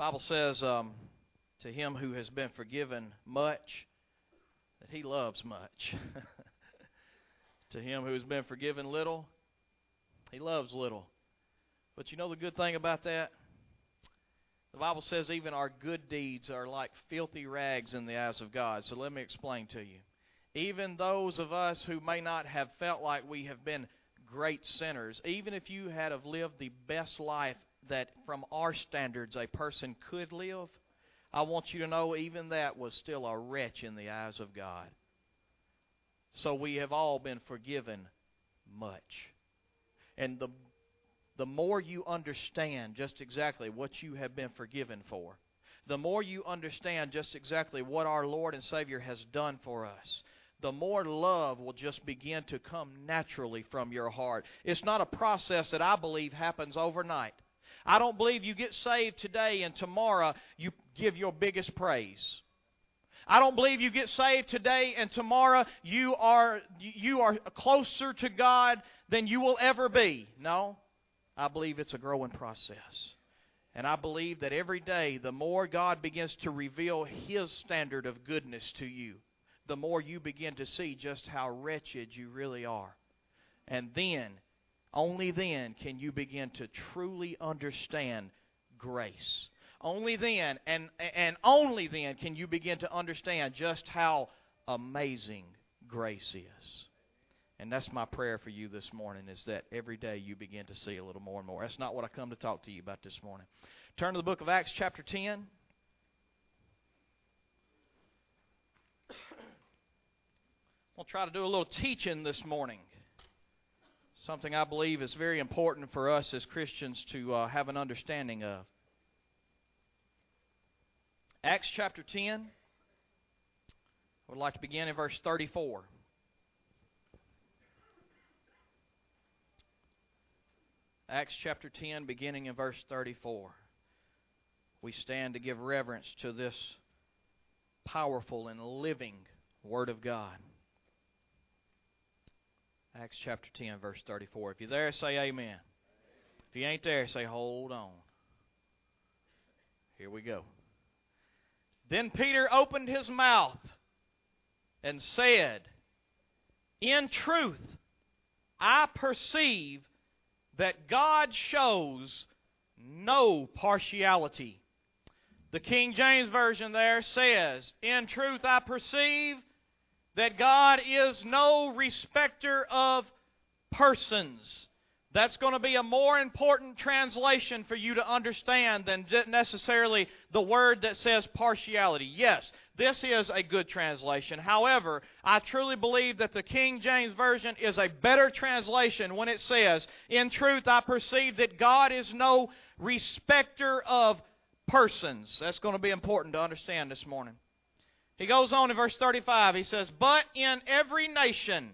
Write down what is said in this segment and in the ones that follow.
Bible says, um, to him who has been forgiven much, that he loves much. to him who has been forgiven little, he loves little. But you know the good thing about that? The Bible says even our good deeds are like filthy rags in the eyes of God. So let me explain to you. Even those of us who may not have felt like we have been great sinners, even if you had have lived the best life that from our standards a person could live, I want you to know even that was still a wretch in the eyes of God. So we have all been forgiven much. And the the more you understand just exactly what you have been forgiven for, the more you understand just exactly what our Lord and Savior has done for us, the more love will just begin to come naturally from your heart. It's not a process that I believe happens overnight. I don't believe you get saved today and tomorrow you give your biggest praise. I don't believe you get saved today and tomorrow you are you are closer to God than you will ever be. No. I believe it's a growing process. And I believe that every day the more God begins to reveal his standard of goodness to you, the more you begin to see just how wretched you really are. And then only then can you begin to truly understand grace. Only then, and, and only then, can you begin to understand just how amazing grace is. And that's my prayer for you this morning is that every day you begin to see a little more and more. That's not what I come to talk to you about this morning. Turn to the book of Acts, chapter 10. I'll try to do a little teaching this morning something I believe is very important for us as Christians to uh, have an understanding of. Acts chapter 10. I would like to begin in verse 34. Acts chapter 10, beginning in verse 34. We stand to give reverence to this powerful and living Word of God. Acts chapter 10, verse 34. If you're there, say amen. If you ain't there, say hold on. Here we go. Then Peter opened his mouth and said, In truth, I perceive that God shows no partiality. The King James Version there says, In truth, I perceive that God is no respecter of persons. That's going to be a more important translation for you to understand than necessarily the word that says partiality. Yes, this is a good translation. However, I truly believe that the King James Version is a better translation when it says, In truth, I perceive that God is no respecter of persons. That's going to be important to understand this morning. He goes on in verse 35. He says, But in every nation,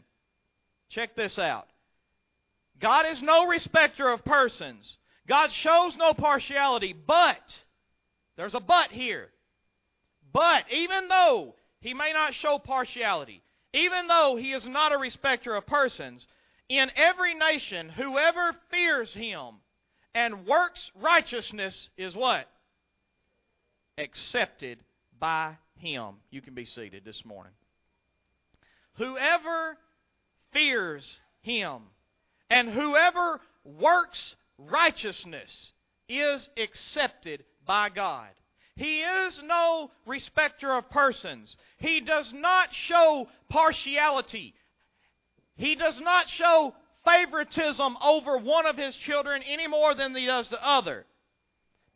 check this out. God is no respecter of persons. God shows no partiality, but, there's a but here. But, even though he may not show partiality, even though he is not a respecter of persons, in every nation, whoever fears him and works righteousness is what? Accepted by him. You can be seated this morning. Whoever fears him and whoever works righteousness is accepted by God. He is no respecter of persons. He does not show partiality. He does not show favoritism over one of his children any more than he does the other.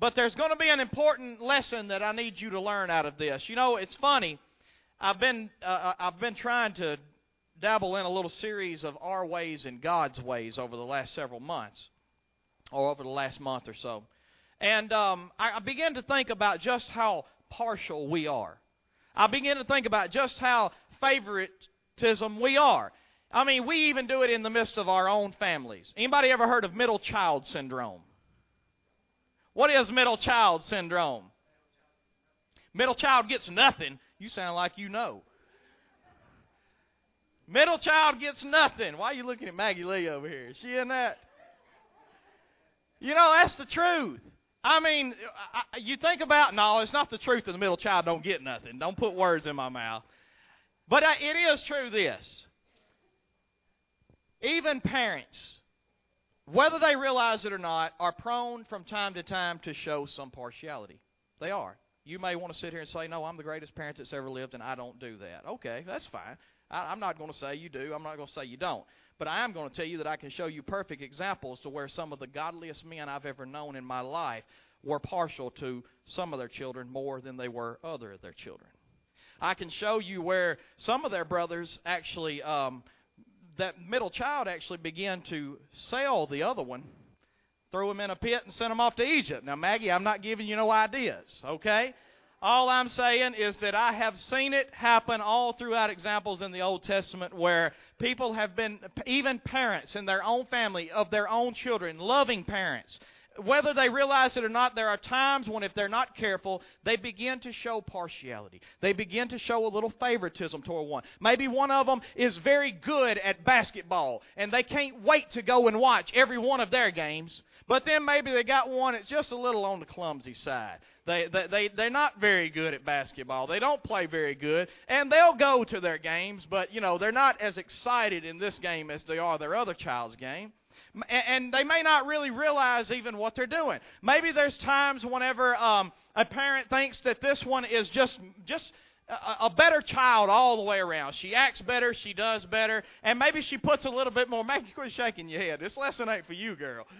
But there's going to be an important lesson that I need you to learn out of this. You know, it's funny. I've been uh, uh, I've been trying to dabble in a little series of our ways and God's ways over the last several months, or over the last month or so, and um, I, I to think about just how partial we are. I began to think about just how favoritism we are. I mean, we even do it in the midst of our own families. Anybody ever heard of middle child syndrome? What is middle child syndrome? Middle child gets nothing. You sound like you know. Middle child gets nothing. Why are you looking at Maggie Lee over here? Is she in that? You know, that's the truth. I mean, I, you think about no, it's not the truth that the middle child don't get nothing. Don't put words in my mouth. But uh, it is true this. Even parents, whether they realize it or not, are prone from time to time to show some partiality. They are. You may want to sit here and say, No, I'm the greatest parent that's ever lived, and I don't do that. Okay, that's fine. I, I'm not going to say you do. I'm not going to say you don't. But I am going to tell you that I can show you perfect examples to where some of the godliest men I've ever known in my life were partial to some of their children more than they were other of their children. I can show you where some of their brothers actually, um, that middle child actually began to sell the other one, threw him in a pit, and sent him off to Egypt. Now, Maggie, I'm not giving you no ideas, okay? All I'm saying is that I have seen it happen all throughout examples in the Old Testament where people have been, even parents in their own family, of their own children, loving parents, whether they realize it or not, there are times when, if they're not careful, they begin to show partiality. They begin to show a little favoritism toward one. Maybe one of them is very good at basketball, and they can't wait to go and watch every one of their games. But then maybe they got one that's just a little on the clumsy side. They, they, they, they're not very good at basketball. They don't play very good. And they'll go to their games, but, you know, they're not as excited in this game as they are their other child's game. And they may not really realize even what they're doing. Maybe there's times whenever um, a parent thinks that this one is just just a, better child all the way around. She acts better, she does better, and maybe she puts a little bit more. Maggie, quit shaking your head. This lesson ain't for you, girl.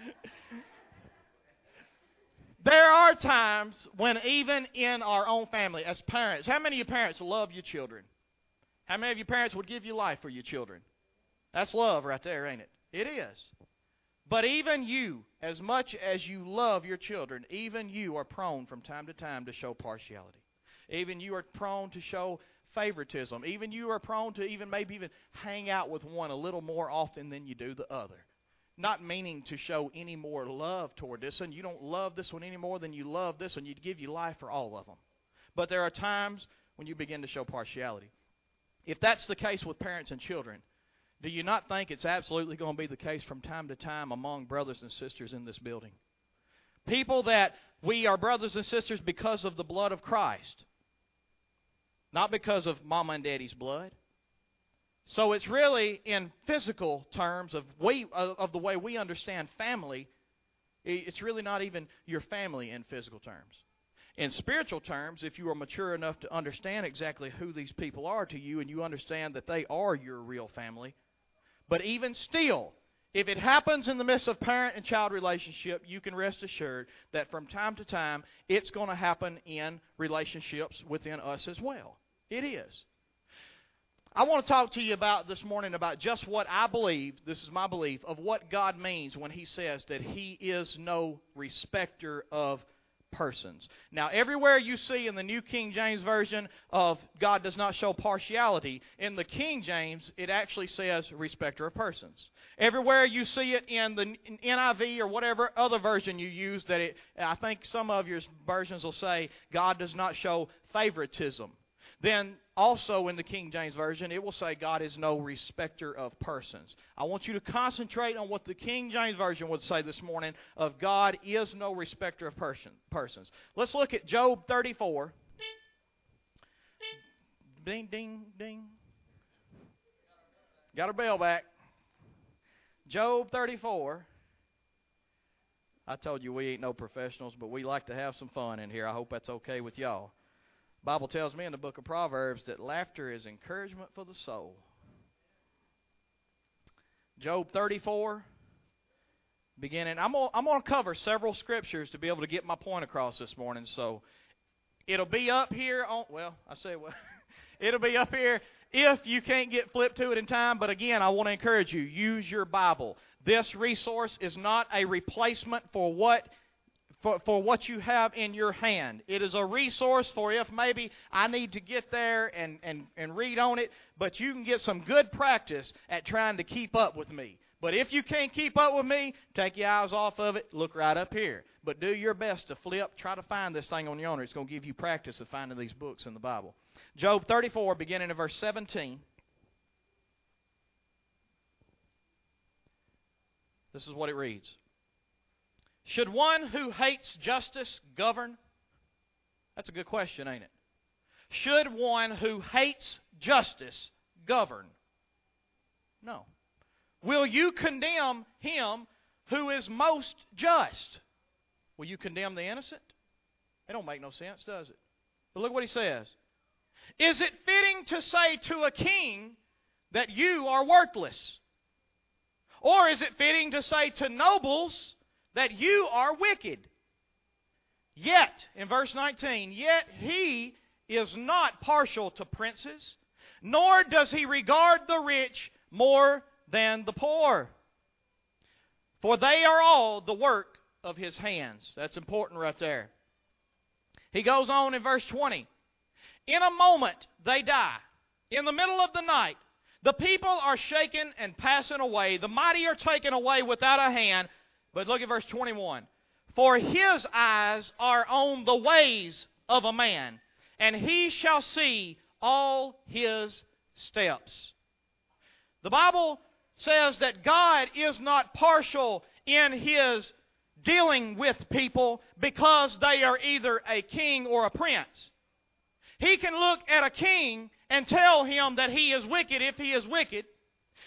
There are times when, even in our own family, as parents, how many of your parents love your children? How many of your parents would give you life for your children? That's love right there, ain't it? It is. But even you, as much as you love your children, even you are prone from time to time to show partiality. Even you are prone to show favoritism. Even you are prone to even maybe even hang out with one a little more often than you do the other not meaning to show any more love toward this one. You don't love this one any more than you love this one. You'd give your life for all of them. But there are times when you begin to show partiality. If that's the case with parents and children, do you not think it's absolutely going to be the case from time to time among brothers and sisters in this building? People that we are brothers and sisters because of the blood of Christ, not because of mama and daddy's blood. So it's really in physical terms of we of the way we understand family. It's really not even your family in physical terms. In spiritual terms, if you are mature enough to understand exactly who these people are to you and you understand that they are your real family, but even still, if it happens in the midst of parent and child relationship, you can rest assured that from time to time it's going to happen in relationships within us as well. It is. I want to talk to you about this morning about just what I believe, this is my belief, of what God means when He says that He is no respecter of persons. Now, everywhere you see in the New King James Version of God does not show partiality, in the King James, it actually says respecter of persons. Everywhere you see it in the NIV or whatever other version you use, that it, I think some of your versions will say God does not show favoritism. Then also in the King James Version, it will say God is no respecter of persons. I want you to concentrate on what the King James Version would say this morning of God is no respecter of person, persons. Let's look at Job 34. Ding, ding, ding. Got our bell back. Job 34. I told you we ain't no professionals, but we like to have some fun in here. I hope that's okay with y'all. Bible tells me in the book of Proverbs that laughter is encouragement for the soul. Job 34, beginning. I'm going I'm to cover several scriptures to be able to get my point across this morning. So it'll be up here on, well, I say, well, it'll be up here if you can't get flipped to it in time. But again, I want to encourage you use your Bible. This resource is not a replacement for what for, for what you have in your hand. It is a resource for if maybe I need to get there and, and, and read on it, but you can get some good practice at trying to keep up with me. But if you can't keep up with me, take your eyes off of it, look right up here. But do your best to flip, try to find this thing on your own. It's going to give you practice of finding these books in the Bible. Job 34, beginning in verse 17. This is what it reads Should one who hates justice govern? That's a good question, ain't it? Should one who hates justice govern? No. Will you condemn him who is most just? Will you condemn the innocent? It don't make no sense, does it? But look what he says. Is it fitting to say to a king that you are worthless? Or is it fitting to say to nobles that you are wicked? Yet, in verse 19, yet he is not partial to princes, nor does he regard the rich more than the poor. For they are all the work of his hands. That's important right there. He goes on in verse 20. In a moment they die. In the middle of the night, the people are shaken and passing away. The mighty are taken away without a hand. But look at verse 21. For his eyes are on the ways of a man, and he shall see all his steps. The Bible says that God is not partial in his dealing with people because they are either a king or a prince. He can look at a king and tell him that he is wicked if he is wicked.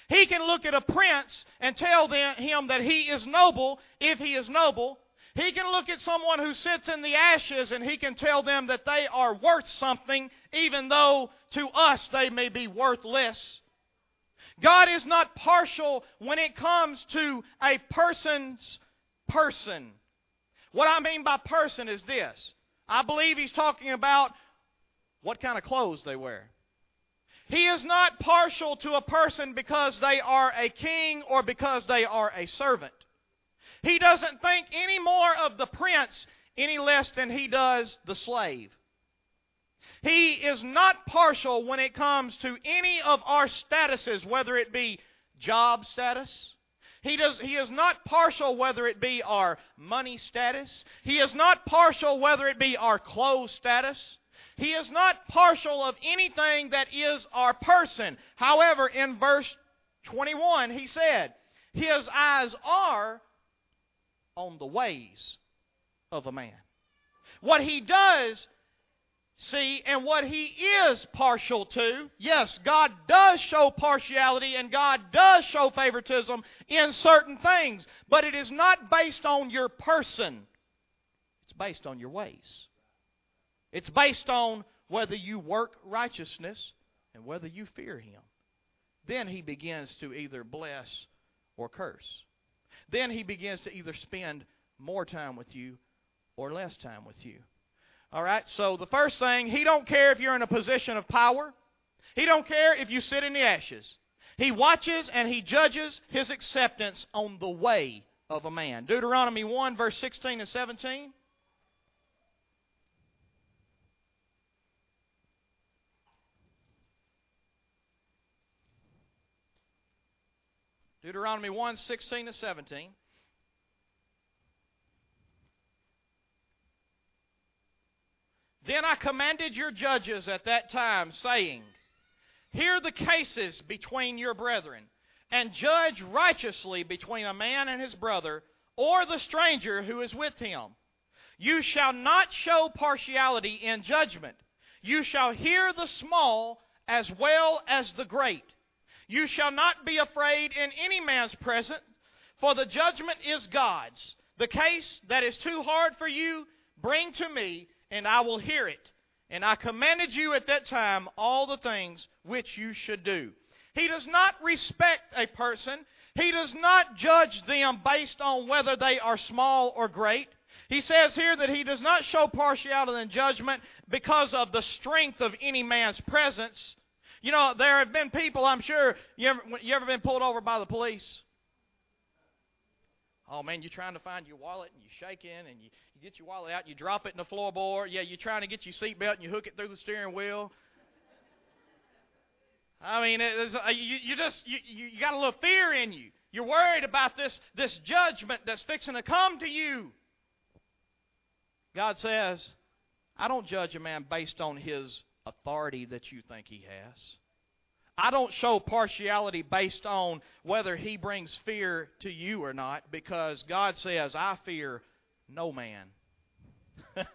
He can look at a prince and tell them, him that he is noble if he is noble. He can look at someone who sits in the ashes and he can tell them that they are worth something, even though to us they may be worthless. God is not partial when it comes to a person's person. What I mean by person is this I believe he's talking about what kind of clothes they wear. He is not partial to a person because they are a king or because they are a servant. He doesn't think any more of the prince any less than he does the slave. He is not partial when it comes to any of our statuses, whether it be job status. He, does, he is not partial whether it be our money status. He is not partial whether it be our clothes status. He is not partial of anything that is our person. However, in verse 21, he said, His eyes are on the ways of a man. What he does see and what he is partial to, yes, God does show partiality and God does show favoritism in certain things, but it is not based on your person, it's based on your ways. It's based on whether you work righteousness and whether you fear him. Then he begins to either bless or curse then he begins to either spend more time with you or less time with you. All right? So the first thing, he don't care if you're in a position of power. He don't care if you sit in the ashes. He watches and he judges his acceptance on the way of a man. Deuteronomy 1 verse 16 and 17. Deuteronomy 1 16 to 17. Then I commanded your judges at that time, saying, Hear the cases between your brethren, and judge righteously between a man and his brother, or the stranger who is with him. You shall not show partiality in judgment. You shall hear the small as well as the great. You shall not be afraid in any man's presence, for the judgment is God's. The case that is too hard for you, bring to me, and I will hear it. And I commanded you at that time all the things which you should do. He does not respect a person. He does not judge them based on whether they are small or great. He says here that he does not show partiality in judgment because of the strength of any man's presence, you know, there have been people, I'm sure, you ever, you ever been pulled over by the police? Oh man, you're trying to find your wallet and you're shaking and you, you get your wallet out, you drop it in the floorboard. Yeah, you're trying to get your seatbelt and you hook it through the steering wheel. I mean, uh, you, you just you, you got a little fear in you. You're worried about this this judgment that's fixing to come to you. God says, I don't judge a man based on his authority that you think he has. I don't show partiality based on whether he brings fear to you or not, because God says, I fear no man.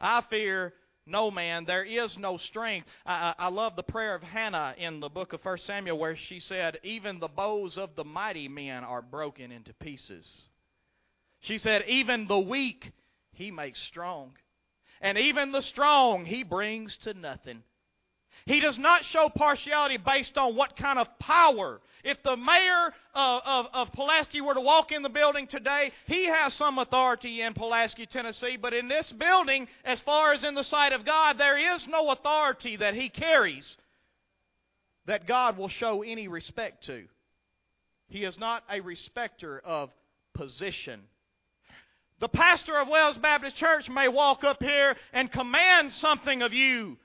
I fear no man. There is no strength. I, I, love the prayer of Hannah in the book of 1 Samuel where she said, Even the bows of the mighty men are broken into pieces. She said, Even the weak he makes strong. And even the strong he brings to nothing. He does not show partiality based on what kind of power. If the mayor of, of, of, Pulaski were to walk in the building today, he has some authority in Pulaski, Tennessee. But in this building, as far as in the sight of God, there is no authority that he carries that God will show any respect to. He is not a respecter of position. The pastor of Wells Baptist Church may walk up here and command something of you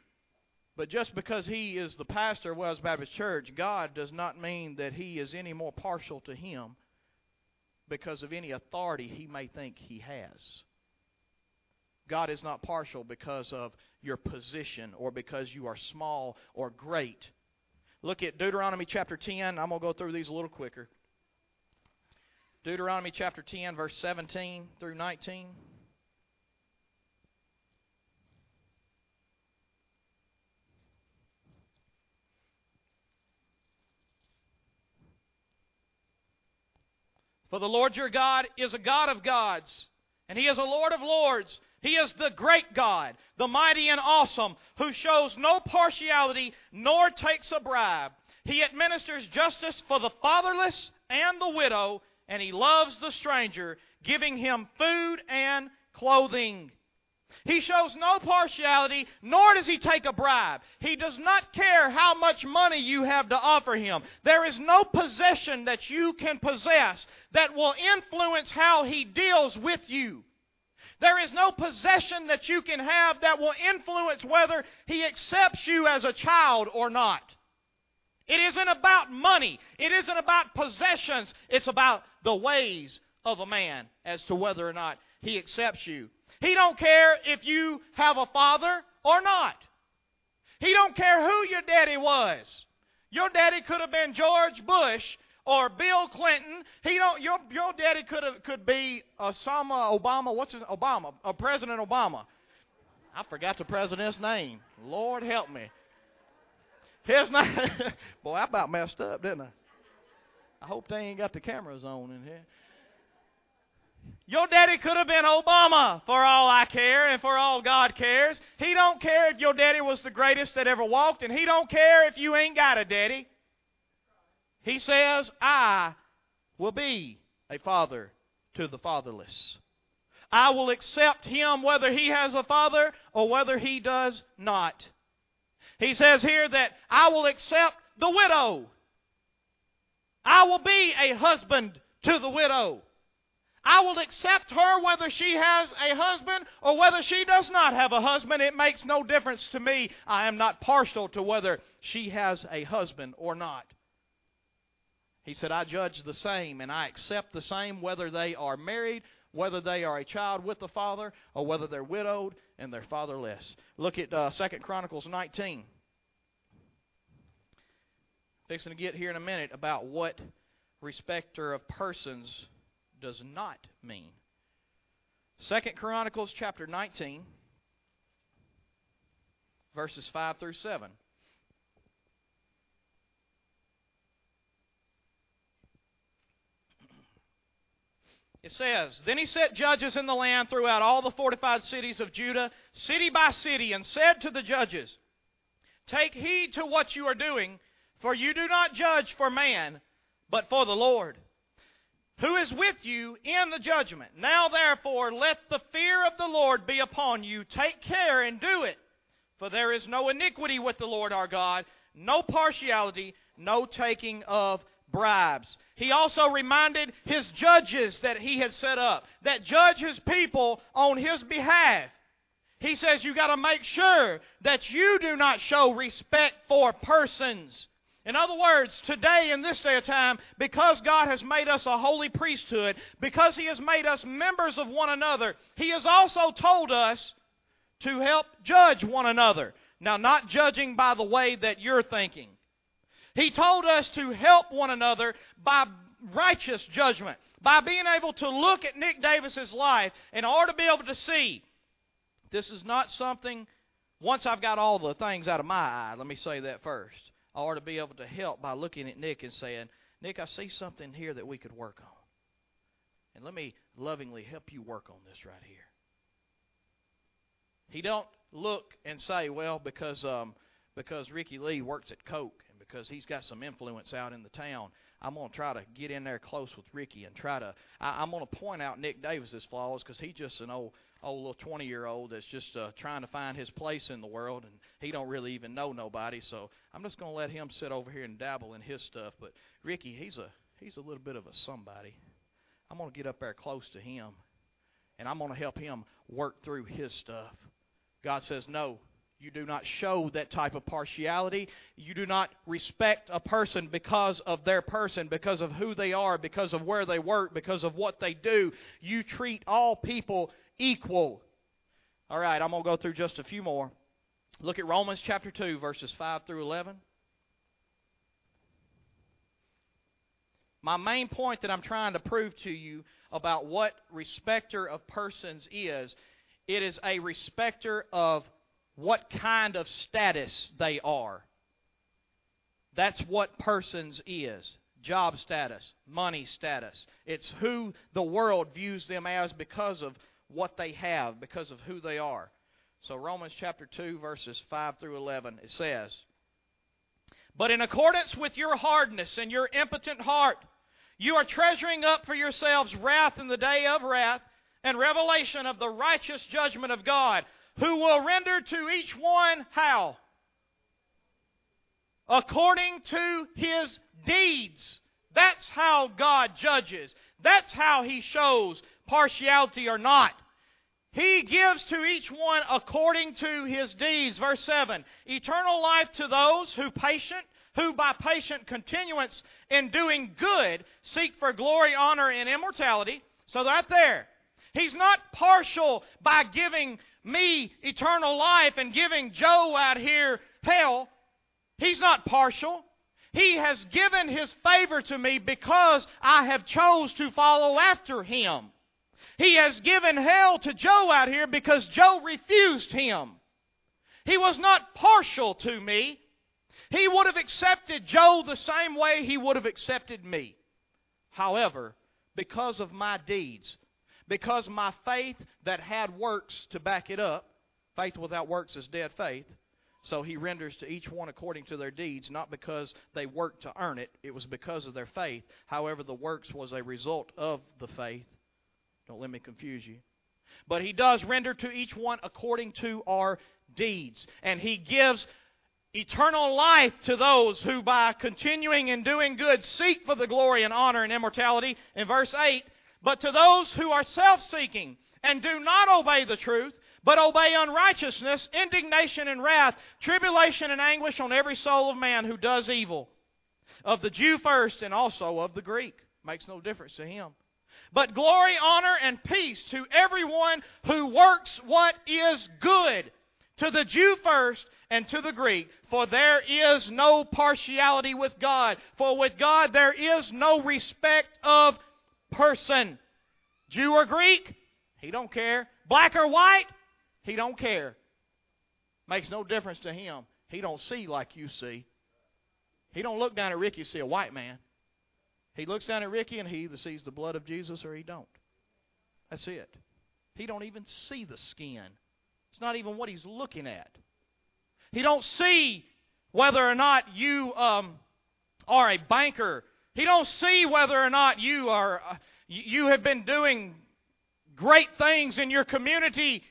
but just because he is the pastor of Wells Baptist Church, God does not mean that he is any more partial to him because of any authority he may think he has. God is not partial because of your position or because you are small or great. Look at Deuteronomy chapter 10. I'm going to go through these a little quicker. Deuteronomy chapter 10, verse 17 through 19. For the Lord your God is a God of gods, and He is a Lord of lords. He is the great God, the mighty and awesome, who shows no partiality nor takes a bribe. He administers justice for the fatherless and the widow, and He loves the stranger, giving him food and clothing. He shows no partiality, nor does he take a bribe. He does not care how much money you have to offer him. There is no possession that you can possess that will influence how he deals with you. There is no possession that you can have that will influence whether he accepts you as a child or not. It isn't about money. It isn't about possessions. It's about the ways of a man as to whether or not he accepts you. He don't care if you have a father or not. He don't care who your daddy was. Your daddy could have been George Bush or Bill Clinton. He don't. Your your daddy could have could be Osama Obama. What's his Obama? Uh, President Obama. I forgot the president's name. Lord help me. His name. Boy, I about messed up, didn't I? I hope they ain't got the cameras on in here. Your daddy could have been Obama for all I care and for all God cares. He don't care if your daddy was the greatest that ever walked and he don't care if you ain't got a daddy. He says, "I will be a father to the fatherless. I will accept him whether he has a father or whether he does not." He says here that I will accept the widow. I will be a husband to the widow. I will accept her whether she has a husband or whether she does not have a husband. It makes no difference to me. I am not partial to whether she has a husband or not. He said, I judge the same and I accept the same whether they are married, whether they are a child with the father, or whether they're widowed and they're fatherless. Look at uh, 2 Chronicles 19. Fixing to get here in a minute about what respecter of persons does not mean. Second Chronicles chapter 19 verses 5 through 7. It says, Then he set judges in the land throughout all the fortified cities of Judah, city by city, and said to the judges, Take heed to what you are doing, for you do not judge for man, but for the Lord who is with you in the judgment. Now therefore let the fear of the Lord be upon you. Take care and do it. For there is no iniquity with the Lord our God, no partiality, no taking of bribes. He also reminded his judges that he had set up, that judge his people on his behalf. He says you got to make sure that you do not show respect for persons. In other words, today in this day of time, because God has made us a holy priesthood, because He has made us members of one another, He has also told us to help judge one another. Now, not judging by the way that you're thinking. He told us to help one another by righteous judgment, by being able to look at Nick Davis's life in order to be able to see this is not something, once I've got all the things out of my eye, let me say that first. I ought to be able to help by looking at Nick and saying, Nick, I see something here that we could work on. And let me lovingly help you work on this right here. He don't look and say, well, because um, because Ricky Lee works at Coke because he's got some influence out in the town, I'm going to try to get in there close with Ricky and try to. I, I'm going to point out Nick Davis's flaws because he's just an old old little 20 year old that's just uh, trying to find his place in the world and he don't really even know nobody. So i'm just going to let him sit over here and dabble in his stuff. But ricky he's a he's a little bit of a somebody. I'm going to get up there close to him and i'm going to help him work through his stuff. God says no you do not show that type of partiality. You do not respect a person because of their person, because of who they are, because of where they work, because of what they do. You treat all people equal. All right, I'm going to go through just a few more. Look at Romans chapter 2, verses 5 through 11. My main point that I'm trying to prove to you about what respecter of persons is, it is a respecter of what kind of status they are. That's what persons is job status, money status. It's who the world views them as because of what they have because of who they are. So, Romans chapter 2, verses 5 through 11, it says, But in accordance with your hardness and your impotent heart, you are treasuring up for yourselves wrath in the day of wrath and revelation of the righteous judgment of God, who will render to each one how? According to his deeds. That's how God judges. That's how he shows partiality or not. He gives to each one according to his deeds. Verse 7 Eternal life to those who patient, who by patient continuance in doing good seek for glory, honor, and immortality. So right there. He's not partial by giving me eternal life and giving Joe out here hell. He's not partial. He has given his favor to me because I have chose to follow after him. He has given hell to Joe out here because Joe refused him. He was not partial to me. He would have accepted Joe the same way he would have accepted me. However, because of my deeds, because my faith that had works to back it up, faith without works is dead faith. So he renders to each one according to their deeds, not because they worked to earn it, it was because of their faith. However, the works was a result of the faith. Don't let me confuse you. But he does render to each one according to our deeds. And he gives eternal life to those who, by continuing in doing good, seek for the glory and honor and immortality. In verse 8, but to those who are self seeking and do not obey the truth, but obey unrighteousness, indignation and wrath, tribulation and anguish on every soul of man who does evil. Of the Jew first and also of the Greek. Makes no difference to him. But glory, honor, and peace to everyone who works what is good, to the Jew first and to the Greek. For there is no partiality with God. For with God there is no respect of person. Jew or Greek, he don't care. Black or white, he don't care. Makes no difference to him. He don't see like you see. He don't look down at Ricky and see a white man. He looks down at Ricky and he either sees the blood of Jesus or he don't. That's it. He don't even see the skin. It's not even what he's looking at. He don't see whether or not you um, are a banker. He don't see whether or not you are uh, you have been doing great things in your community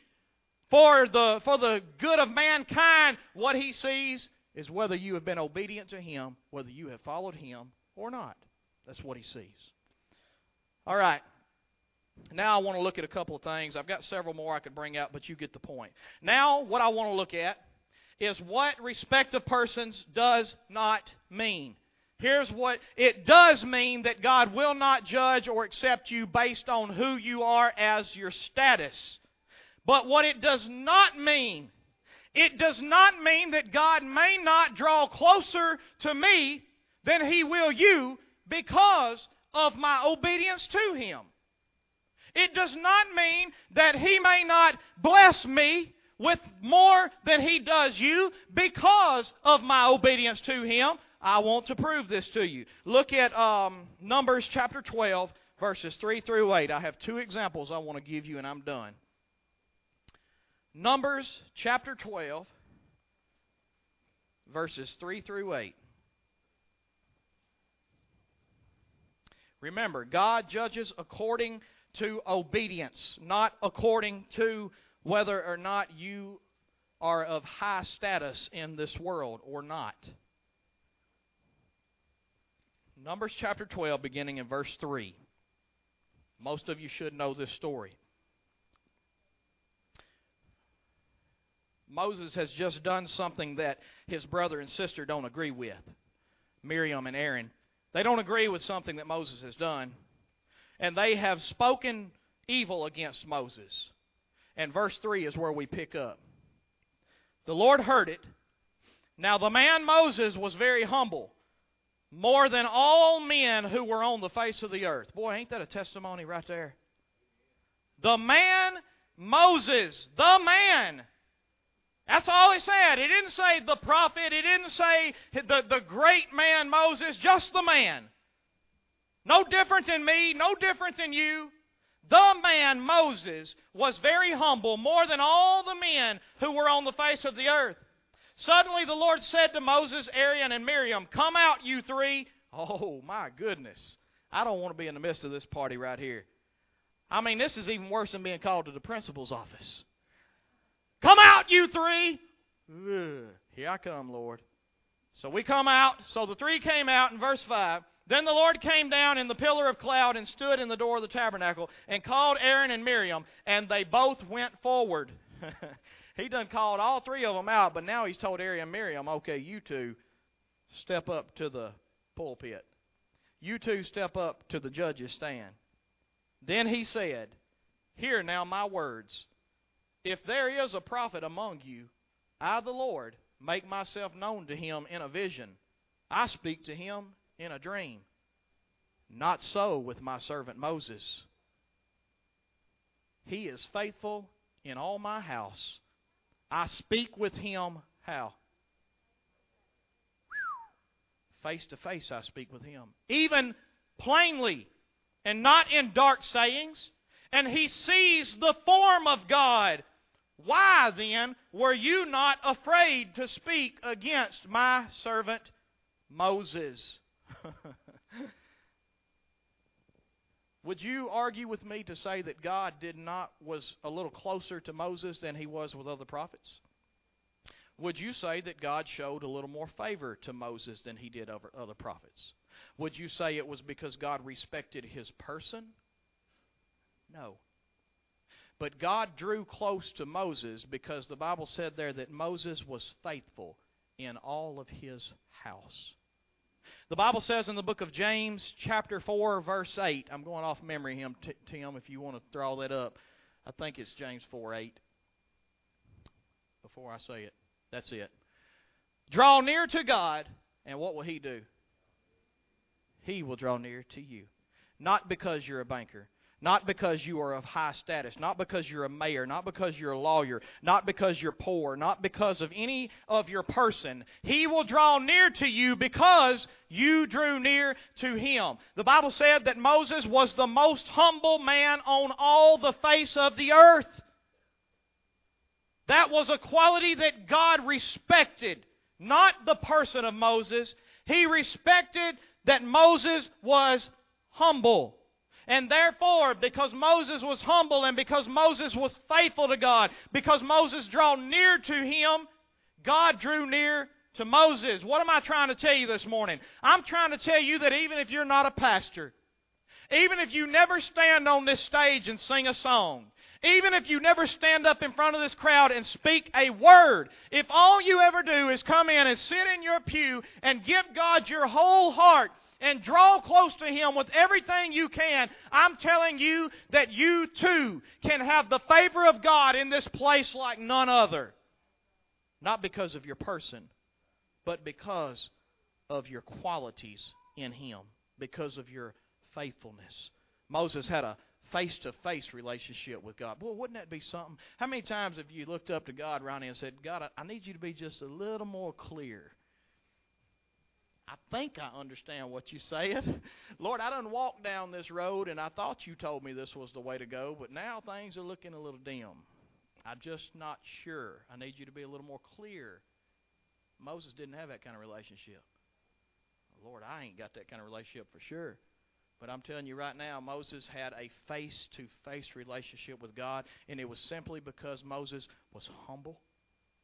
for the for the good of mankind. What he sees is whether you have been obedient to him, whether you have followed him or not. That's what he sees. All right. Now I want to look at a couple of things. I've got several more I could bring out, but you get the point. Now, what I want to look at is what respect of persons does not mean. Here's what it does mean that God will not judge or accept you based on who you are as your status. But what it does not mean, it does not mean that God may not draw closer to me than he will you because of my obedience to him. It does not mean that he may not bless me with more than he does you because of my obedience to him. I want to prove this to you. Look at um, Numbers chapter 12, verses 3 through 8. I have two examples I want to give you, and I'm done. Numbers chapter 12, verses 3 through 8. Remember, God judges according to obedience, not according to whether or not you are of high status in this world or not. Numbers chapter 12, beginning in verse 3. Most of you should know this story. Moses has just done something that his brother and sister don't agree with. Miriam and Aaron. They don't agree with something that Moses has done. And they have spoken evil against Moses. And verse 3 is where we pick up. The Lord heard it. Now the man Moses was very humble, more than all men who were on the face of the earth. Boy, ain't that a testimony right there? The man Moses, the man. That's all he said. He didn't say the prophet. He didn't say the, the great man Moses, just the man. No different than me, no different than you. The man, Moses, was very humble, more than all the men who were on the face of the earth. Suddenly the Lord said to Moses, Aaron, and Miriam, Come out, you three. Oh, my goodness. I don't want to be in the midst of this party right here. I mean, this is even worse than being called to the principal's office. Come out, you three. Ugh, here I come, Lord. So we come out. So the three came out in verse 5. Then the Lord came down in the pillar of cloud and stood in the door of the tabernacle and called Aaron and Miriam, and they both went forward. he done called all three of them out, but now he's told Aaron and Miriam, okay, you two step up to the pulpit. You two step up to the judge's stand. Then he said, Hear now my words. If there is a prophet among you, I, the Lord, make myself known to him in a vision. I speak to him in a dream. Not so with my servant Moses. He is faithful in all my house. I speak with him how? Face to face, I speak with him. Even plainly, and not in dark sayings. And he sees the form of God. Why then were you not afraid to speak against my servant Moses? Would you argue with me to say that God did not was a little closer to Moses than he was with other prophets? Would you say that God showed a little more favor to Moses than he did over other prophets? Would you say it was because God respected his person? No. But God drew close to Moses because the Bible said there that Moses was faithful in all of his house. The Bible says in the book of James, chapter 4, verse 8. I'm going off memory, him, Tim, if you want to throw that up. I think it's James 4 8. Before I say it, that's it. Draw near to God, and what will He do? He will draw near to you. Not because you're a banker, not because you are of high status, not because you're a mayor, not because you're a lawyer, not because you're poor, not because of any of your person. He will draw near to you because you drew near to him. The Bible said that Moses was the most humble man on all the face of the earth. That was a quality that God respected, not the person of Moses. He respected that Moses was humble. And therefore, because Moses was humble and because Moses was faithful to God, because Moses drew near to him, God drew near to Moses. What am I trying to tell you this morning? I'm trying to tell you that even if you're not a pastor, even if you never stand on this stage and sing a song, even if you never stand up in front of this crowd and speak a word, if all you ever do is come in and sit in your pew and give God your whole heart, and draw close to Him with everything you can, I'm telling you that you too can have the favor of God in this place like none other. Not because of your person, but because of your qualities in Him because of your faithfulness. Moses had a face to face relationship with God. Boy, wouldn't that be something? How many times have you looked up to God, Ronnie, and said, God, I need you to be just a little more clear? I think I understand what you said. Lord, I done walked down this road and I thought you told me this was the way to go, but now things are looking a little dim. I'm just not sure. I need you to be a little more clear. Moses didn't have that kind of relationship. Lord, I ain't got that kind of relationship for sure. But I'm telling you right now, Moses had a face to face relationship with God, and it was simply because Moses was humble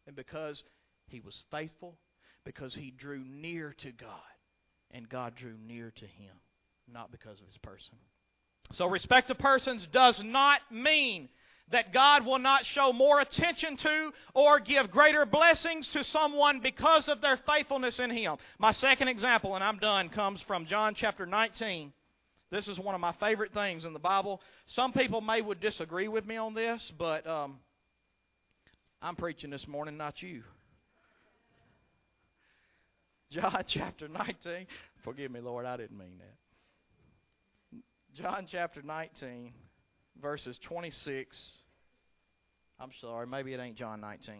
and because he was faithful, because he drew near to God, and God drew near to him, not because of his person. So, respect of persons does not mean that God will not show more attention to or give greater blessings to someone because of their faithfulness in Him. My second example, and I'm done, comes from John chapter 19. This is one of my favorite things in the Bible. Some people may would disagree with me on this, but um, I'm preaching this morning, not you. John chapter 19. Forgive me, Lord, I didn't mean that. John chapter 19, verses 26 I'm sorry, maybe it ain't John 19.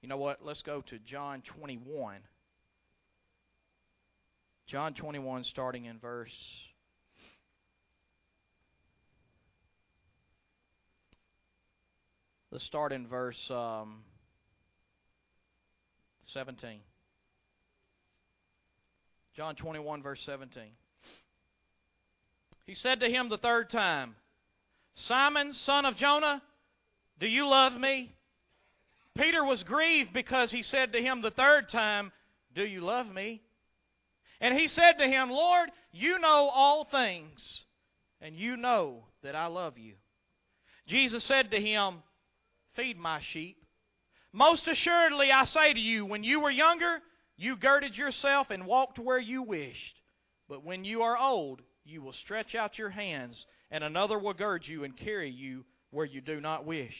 You know what? Let's go to John 21. John 21, starting in verse. Let's start in verse um, 17. John 21, verse 17. He said to him the third time, Simon, son of Jonah, do you love me? Peter was grieved because he said to him the third time, Do you love me? And he said to him, Lord, you know all things, and you know that I love you. Jesus said to him, Feed my sheep. Most assuredly, I say to you, when you were younger, you girded yourself and walked where you wished. But when you are old, you will stretch out your hands and another will gird you and carry you where you do not wish.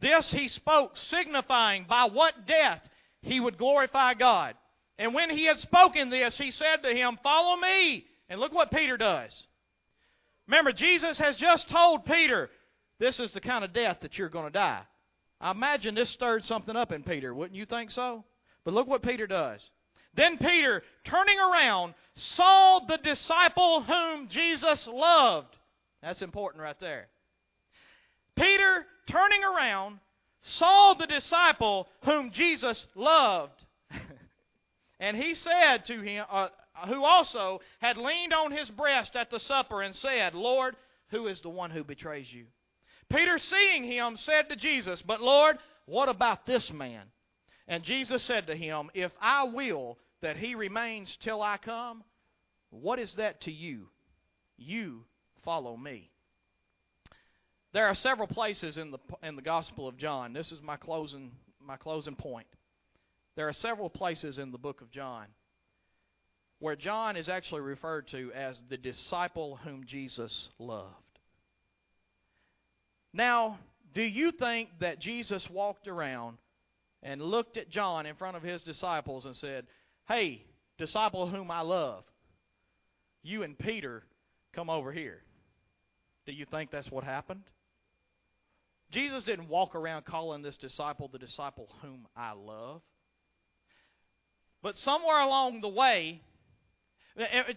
This he spoke, signifying by what death he would glorify God. And when he had spoken this, he said to him, Follow me. And look what Peter does. Remember, Jesus has just told Peter, This is the kind of death that you're going to die. I imagine this stirred something up in Peter. Wouldn't you think so? But look what Peter does. Then Peter, turning around, saw the disciple whom Jesus loved that's important right there. Peter, turning around, saw the disciple whom Jesus loved. and he said to him, uh, who also had leaned on his breast at the supper and said, Lord, who is the one who betrays you? Peter, seeing him, said to Jesus, But Lord, what about this man? And Jesus said to him, If I will that he remains till I come, what is that to you? You follow me. There are several places in the in the Gospel of John. This is my closing my closing point. There are several places in the book of John where John is actually referred to as the disciple whom Jesus loved. Now, do you think that Jesus walked around and looked at John in front of his disciples and said, Hey, disciple whom I love, you and Peter come over here? Do you think that's what happened? Jesus didn't walk around calling this disciple the disciple whom I love. But somewhere along the way,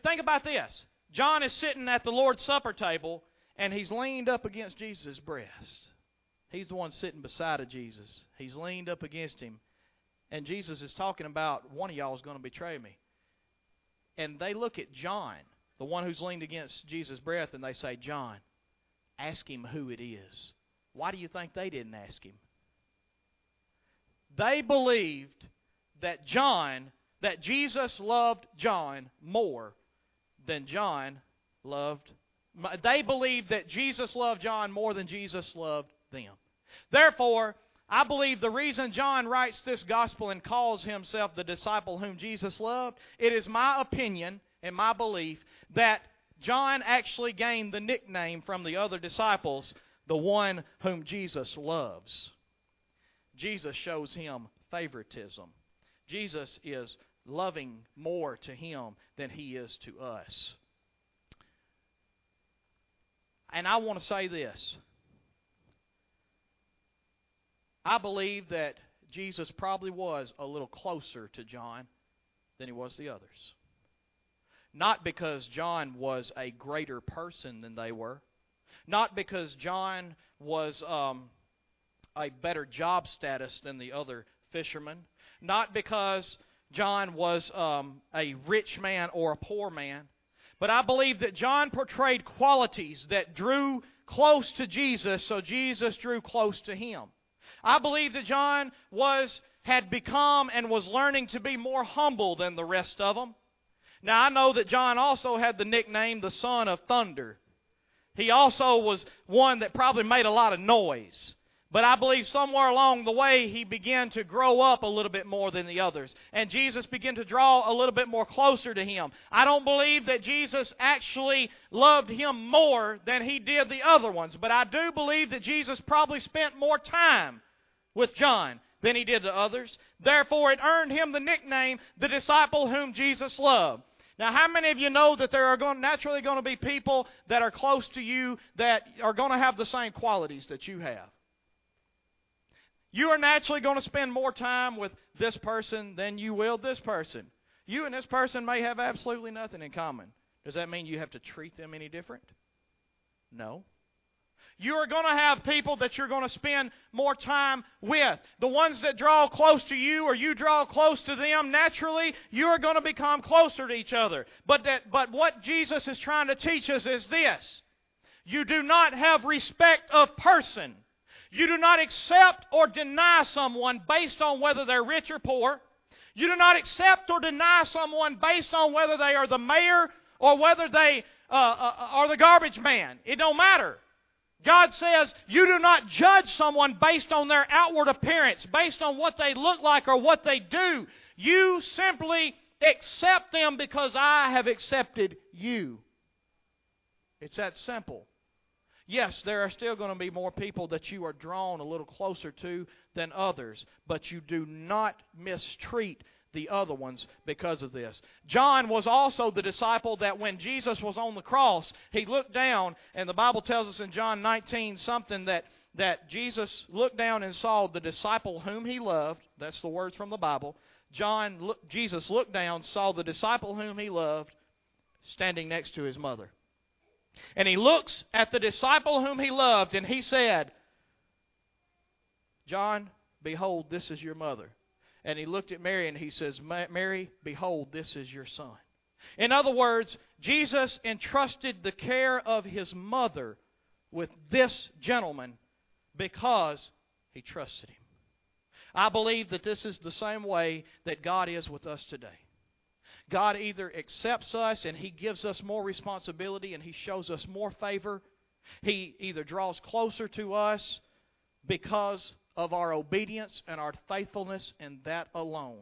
think about this. John is sitting at the Lord's Supper table and he's leaned up against Jesus' breast. He's the one sitting beside of Jesus. He's leaned up against him. And Jesus is talking about one of y'all is going to betray me. And they look at John, the one who's leaned against Jesus' breast, and they say, John, ask him who it is. Why do you think they didn't ask him? They believed that John, that Jesus loved John more than John loved. They believed that Jesus loved John more than Jesus loved them. Therefore, I believe the reason John writes this gospel and calls himself the disciple whom Jesus loved, it is my opinion and my belief that John actually gained the nickname from the other disciples, the one whom Jesus loves. Jesus shows him favoritism. Jesus is loving more to him than he is to us. And I want to say this. I believe that Jesus probably was a little closer to John than he was the others. Not because John was a greater person than they were, not because John was um, a better job status than the other fishermen, not because John was um, a rich man or a poor man, but I believe that John portrayed qualities that drew close to Jesus, so Jesus drew close to him. I believe that John was had become and was learning to be more humble than the rest of them. Now I know that John also had the nickname the son of thunder. He also was one that probably made a lot of noise. But I believe somewhere along the way he began to grow up a little bit more than the others. And Jesus began to draw a little bit more closer to him. I don't believe that Jesus actually loved him more than he did the other ones. But I do believe that Jesus probably spent more time with John than he did the others. Therefore, it earned him the nickname, the disciple whom Jesus loved. Now, how many of you know that there are going, naturally going to be people that are close to you that are going to have the same qualities that you have? You are naturally going to spend more time with this person than you will this person. You and this person may have absolutely nothing in common. Does that mean you have to treat them any different? No. You are going to have people that you're going to spend more time with. The ones that draw close to you or you draw close to them, naturally, you are going to become closer to each other. But, that, but what Jesus is trying to teach us is this. You do not have respect of person. You do not accept or deny someone based on whether they're rich or poor. You do not accept or deny someone based on whether they are the mayor or whether they uh, uh, are the garbage man. It don't matter. God says you do not judge someone based on their outward appearance, based on what they look like or what they do. You simply accept them because I have accepted you. It's that simple. Yes, there are still going to be more people that you are drawn a little closer to than others, but you do not mistreat the other ones because of this. John was also the disciple that when Jesus was on the cross, he looked down, and the Bible tells us in John 19 something that, that Jesus looked down and saw the disciple whom he loved. That's the words from the Bible. John, Jesus looked down, saw the disciple whom he loved standing next to his mother. And he looks at the disciple whom he loved, and he said, John, behold, this is your mother. And he looked at Mary and he says, Mary, behold, this is your son. In other words, Jesus entrusted the care of his mother with this gentleman because he trusted him. I believe that this is the same way that God is with us today. God either accepts us and He gives us more responsibility and He shows us more favor. He either draws closer to us because of our obedience and our faithfulness, and that alone.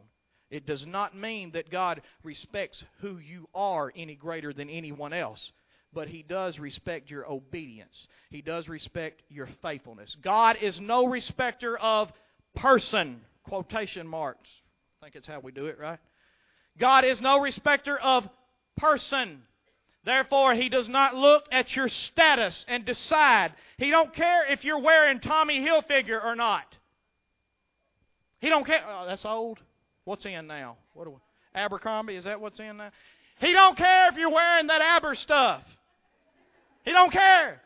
It does not mean that God respects who you are any greater than anyone else, but He does respect your obedience. He does respect your faithfulness. God is no respecter of person. Quotation marks. I think it's how we do it, right? God is no respecter of person. Therefore, he does not look at your status and decide. He don't care if you're wearing Tommy Hilfiger or not. He don't care. Oh, that's old. What's in now? What do we, Abercrombie? Is that what's in now? He don't care if you're wearing that Aber stuff. He don't care.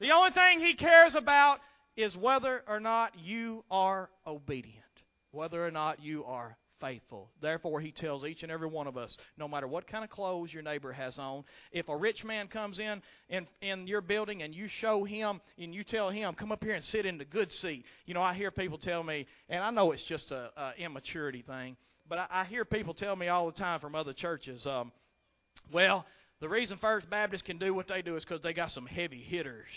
The only thing he cares about is whether or not you are obedient, whether or not you are faithful. Therefore, he tells each and every one of us, no matter what kind of clothes your neighbor has on, if a rich man comes in in, in your building and you show him and you tell him, come up here and sit in the good seat. You know, I hear people tell me, and I know it's just a, a immaturity thing, but I, I hear people tell me all the time from other churches, um, well, the reason First Baptist can do what they do is because they got some heavy hitters.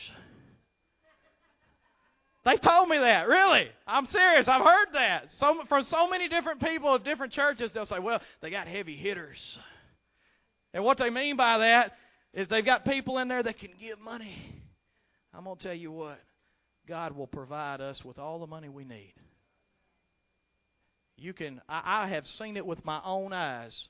They told me that, really. I'm serious. I've heard that. So, from so many different people of different churches, they'll say, well, they got heavy hitters. And what they mean by that is they've got people in there that can give money. I'm going to tell you what God will provide us with all the money we need. You can I, I have seen it with my own eyes